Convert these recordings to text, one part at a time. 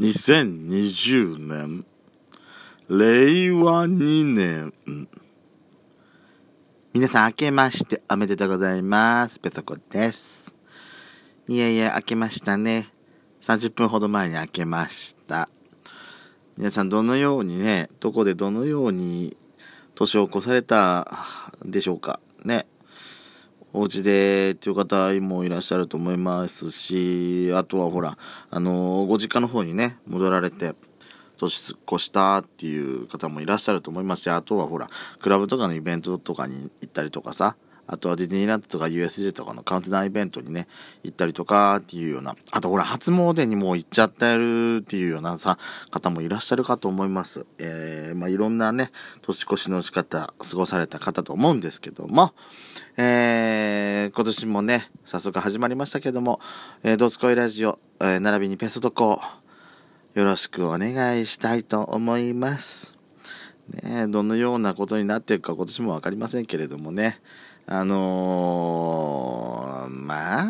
2020年、令和2年。皆さん明けましておめでとうございます。ペソコです。いやいや、明けましたね。30分ほど前に明けました。皆さんどのようにね、どこでどのように年を越されたでしょうかね。お家でっていう方もいらっしゃると思いますし、あとはほら、あのご実家の方にね、戻られて、年越したっていう方もいらっしゃると思いますし、あとはほら、クラブとかのイベントとかに行ったりとかさ、あとはディズニーランドとか USJ とかのカウントダウンイベントにね、行ったりとかっていうような、あとほら、初詣にも行っちゃってるっていうようなさ、方もいらっしゃるかと思います。えー、まあいろんなね、年越しの仕方、過ごされた方と思うんですけども、えー、今年もね、早速始まりましたけども、えー、ドスコイラジオ、えー、並びにペソドコ、よろしくお願いしたいと思います。ね、どのようなことになっていくか今年も分かりませんけれどもね、あのー、ま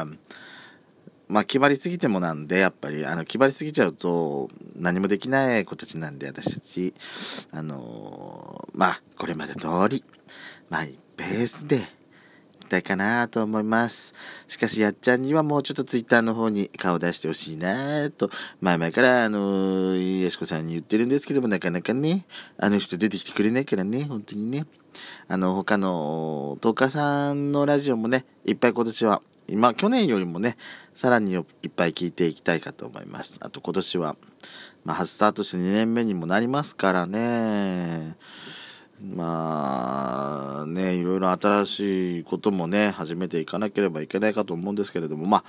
あ、まあ、決まりすぎてもなんで、やっぱり、あの、決まりすぎちゃうと、何もできない子たちなんで、私たち、あのー、まあ、これまで通り、マイペースで行、きたいかなと思います。しかし、やっちゃんにはもうちょっとツイッターの方に顔出してほしいなと、前々から、あのー、やしこさんに言ってるんですけども、なかなかね、あの人出てきてくれないからね、本当にね。あの、他の、トーカさんのラジオもね、いっぱい今年は、今、去年よりもね、さらにいっぱい聞いていきたいかと思います。あと今年は、まあ、初スタートして2年目にもなりますからね。まあね、いろいろ新しいこともね、始めていかなければいけないかと思うんですけれども、まあ、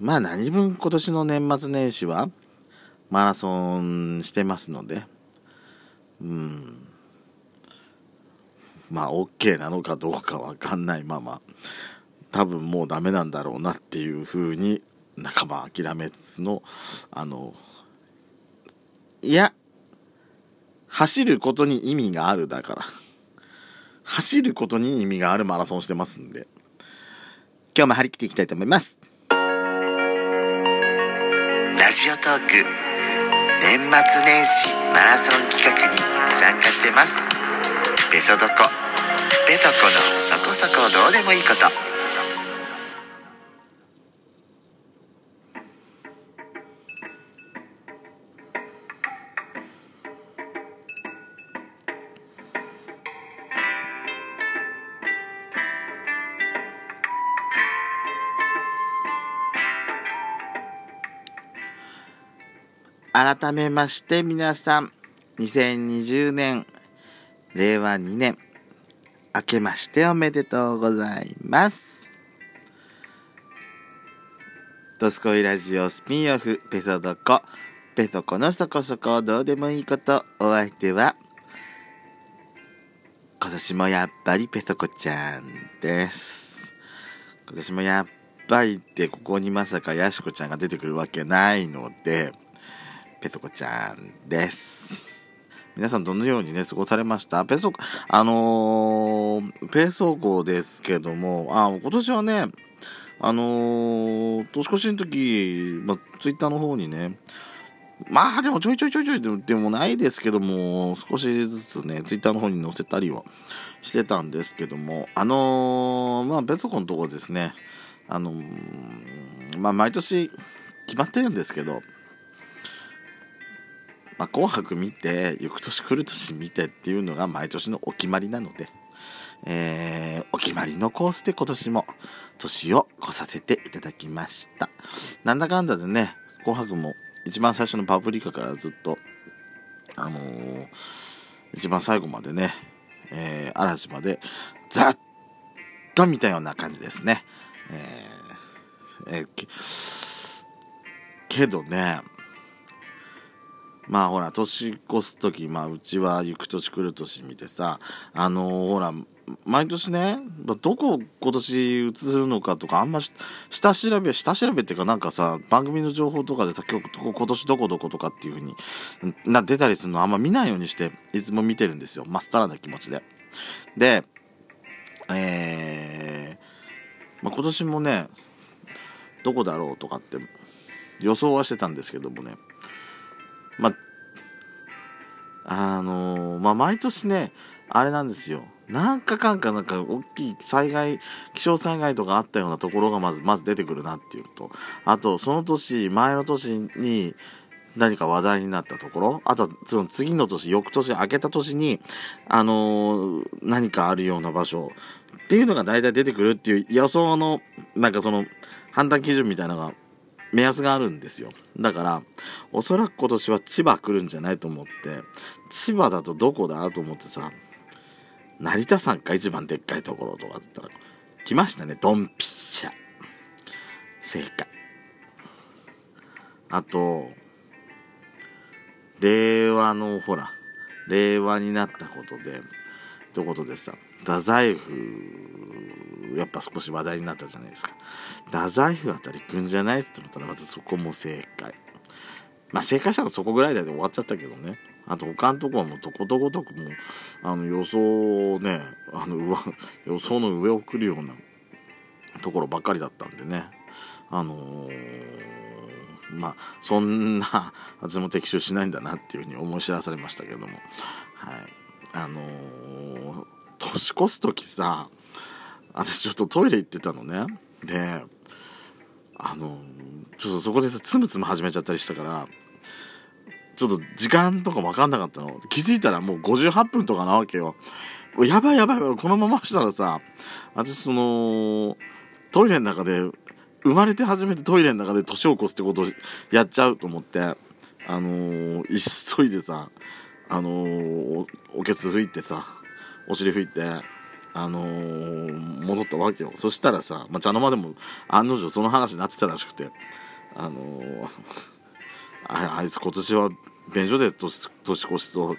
まあ何分今年の年末年始はマラソンしてますので、うん、まあ OK なのかどうかわかんない まま、多分もうダメなんだろうなっていうふうに、仲間諦めつつの、あの、いや、走ることに意味があるだから。走ることに意味があるマラソンしてますんで。今日も張り切っていきたいと思います。ラジオトーク年末年始マラソン企画に参加してます。ベソドコ、ベソコのそこそこどうでもいいこと。改めまして皆さん、2020年、令和2年、明けましておめでとうございます。ドスコイラジオスピンオフ、ペソドコ、ペソコのそこそこどうでもいいこと、お相手は、今年もやっぱりペソコちゃんです。今年もやっぱりってここにまさかヤシコちゃんが出てくるわけないので、ペソコちゃんです。皆さんどのようにね、過ごされました？ペソコ、あのー、ペソコですけども、あ、今年はね、あのー、年越しの時、まあ、ツイッターの方にね、まあでもちょいちょいちょいちょいでもないですけども、少しずつね、ツイッターの方に載せたりはしてたんですけども、あのー、まあペソコのところですね、あのー、まあ毎年決まってるんですけど、まあ、紅白見て、翌年来る年見てっていうのが毎年のお決まりなので、えー、お決まりのコースで今年も年を越させていただきました。なんだかんだでね、紅白も一番最初のパプリカからずっと、あのー、一番最後までね、えー、嵐までざっと見たような感じですね。えー、えー、けどね、まあほら、年越す時、まあうちは行く年来る年見てさ、あのー、ほら、毎年ね、どこ今年移るのかとか、あんま下調べ、下調べっていうかなんかさ、番組の情報とかでさ、今日、今年どこどことかっていう風にな、出たりするのあんま見ないようにして、いつも見てるんですよ。まっさらな気持ちで。で、えー、まあ、今年もね、どこだろうとかって予想はしてたんですけどもねまあの、まあ毎年ねあれなんですよ。なんかかんかなんか大きい災害気象災害とかあったようなところがまずまず出てくるなっていうとあとその年前の年に何か話題になったところ、あとその次の年、翌年、明けた年に、あのー、何かあるような場所っていうのが大体出てくるっていう予想の、なんかその判断基準みたいなのが、目安があるんですよ。だから、おそらく今年は千葉来るんじゃないと思って、千葉だとどこだと思ってさ、成田山か一番でっかいところとかだったら、来ましたね、ドンピッシャ。正解。あと、令和のほら令和になったことでということでさ太宰府やっぱ少し話題になったじゃないですか。太宰府あたり来んじゃない？って言ったらまたそこも正解。まあ正解したらそこぐらいで終わっちゃったけどね。あと他のとこはもうとことごとくもうあの予想をねあの上予想の上を来るようなところばっかりだったんでね。あのーまあそんな私も的中しないんだなっていうふうに思い知らされましたけども。はい。あのー、年越す時さ私ちょっとトイレ行ってたのね。であの、ちょっとそこでさつむつむ始めちゃったりしたからちょっと時間とか分かんなかったの。気づいたらもう58分とかなわけよ。やばいやばいこのまましたらさ私そのトイレの中で生まれて初めてトイレの中で年を越すってことをやっちゃうと思ってあのー、急いでさあのー、おけつ拭いてさお尻拭いてあのー、戻ったわけよ。そしたらさ、まあ、茶の間でも案の定その話になってたらしくて。あの ああいつ今年は便所で年年越しそう。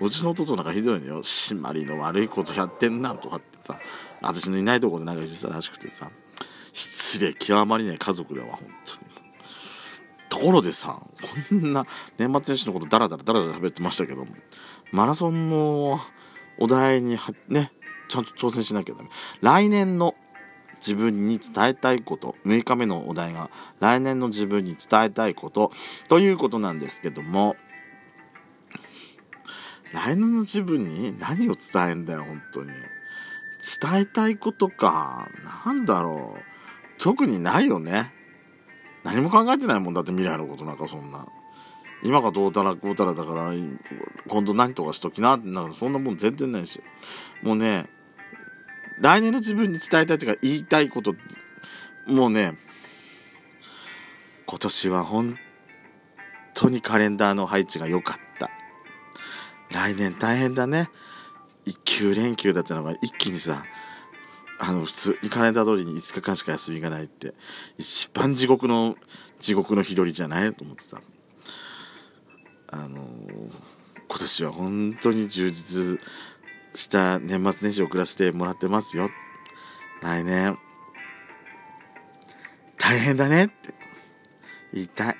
うちの弟なんかひどいのよ。締まりの悪いことやってんなとかってさ。私のいないとこでなんか言ってたらしくてさ。失礼極まりない家族だわ本当に。ところでさこんな年末年始のことダラダラダラダラ喋ってましたけどマラソンのお題にはね。ちゃんと挑戦しなきゃダメ。来年の自分に伝えたいこと6日目のお題が来年の自分に伝えたいことということなんですけども来年の自分に何を伝えんだよ本当に。伝えたいことか。なんだろう。特にないよね。何も考えてないもんだって未来のことなんかそんな。今がどうたらこうたらだから今度何とかしときなってなんかそんなもん全然ないし。もうね来年の自分に伝えたいというか言いたいこともうね今年は本当にカレンダーの配置が良かった。来年大変だね。1級連休だったのが一気にさあの普通にカレンダー通りに5日間しか休みがないって一番地獄の地獄の日取りじゃないと思ってた。あのー、今年は本当に充実した年末年始を送らせてもらってますよ。来年。大変だね。って言いたい。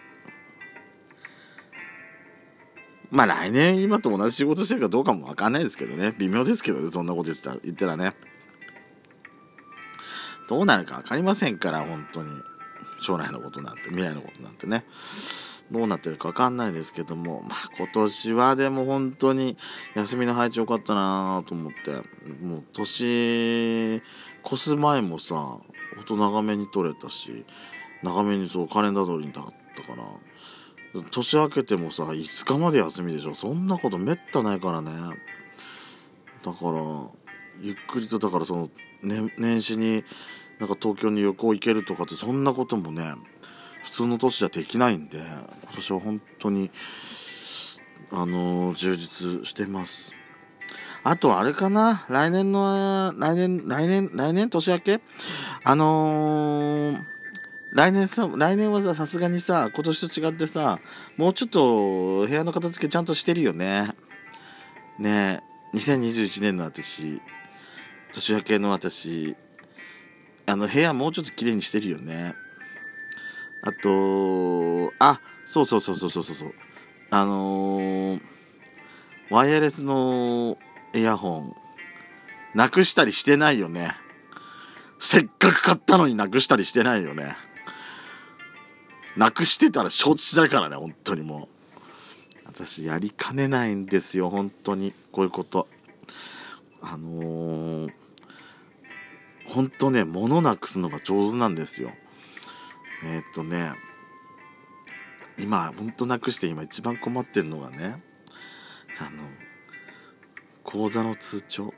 まあ来年今と同じ仕事してるかどうかも分かんないですけどね。微妙ですけどね。そんなこと言ってた言ったらね。どうなるか分かりませんから本当に。将来のことなんて未来のことなんてね。どうなってるか分かんないですけどもまあ今年はでも本当に休みの配置良かったなと思ってもう年越す前もさほんと長めに取れたし長めにそうカレンダー通りにだったから年明けてもさ5日まで休みでしょ。そんなことめったないからね。だからゆっくりとだからその、ね、年始になんか東京に旅行行けるとかってそんなこともね通の年じゃできないんで今年は本当にあのー、充実してます。あとあれかな来年の来年来年来年年明け？あのー、来年さ来年はささすがにさ今年と違ってさもうちょっと部屋の片付けちゃんとしてるよね。ね2021年の私年明けの私あの部屋もうちょっと綺麗にしてるよね。あとあそうそうそうそうそうそうあのー、ワイヤレスのイヤホンなくしたりしてないよね。せっかく買ったのになくしたりしてないよね。なくしてたら承知しないからね本当にもう。私やりかねないんですよ本当に。こういうこと。あのー、本当ね物なくすのが上手なんですよ。えー、っとね今ほんとなくして今一番困ってるのがねあの口座の通帳。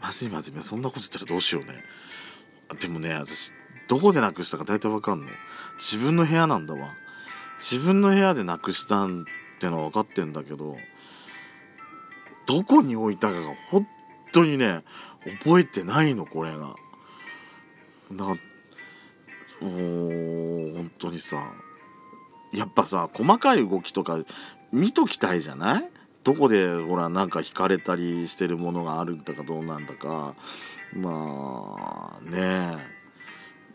まずいまずい。そんなこと言ったらどうしようね。でもね私どこでなくしたか大体わかんの自分の部屋なんだわ。自分の部屋でなくしたんってのは分かってんだけどどこに置いたかが本当にね覚えてないのこれが。だからもう本当にさやっぱさ細かい動きとか見ときたいじゃない？どこでほらなんか引かれたりしてるものがあるんだかどうなんだか。まあねえ。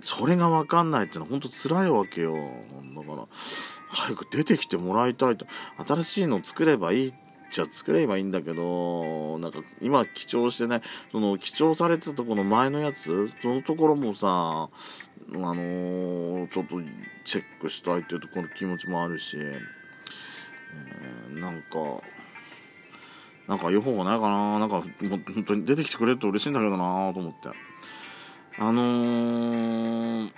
それが分かんないってのは本当辛いわけよ。だから早く出てきてもらいたいと。新しいの作ればいい。じゃあ作ればいいんだけどなんか今記帳してない。その記帳されてたとこの前のやつ？そのところもさあのー、ちょっとチェックしたいっていうところの気持ちもあるし、えー、なんかなんか予報がないかな。なんかもう本当に出てきてくれると嬉しいんだけどなと思って。あのー、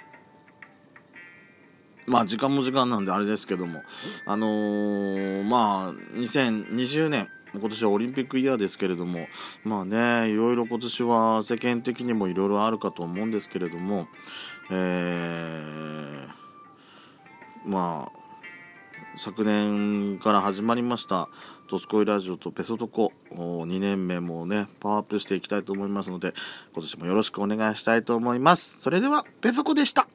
まあ時間も時間なんであれですけども。あのー、まあ2020年今年はオリンピックイヤーですけれどもまあねいろいろ今年は世間的にもいろいろあるかと思うんですけれどもえー、まあ昨年から始まりました「ドスコイラジオ」と「ペソトコ」2年目もねパワーアップしていきたいと思いますので今年もよろしくお願いしたいと思います。それではペソコでした。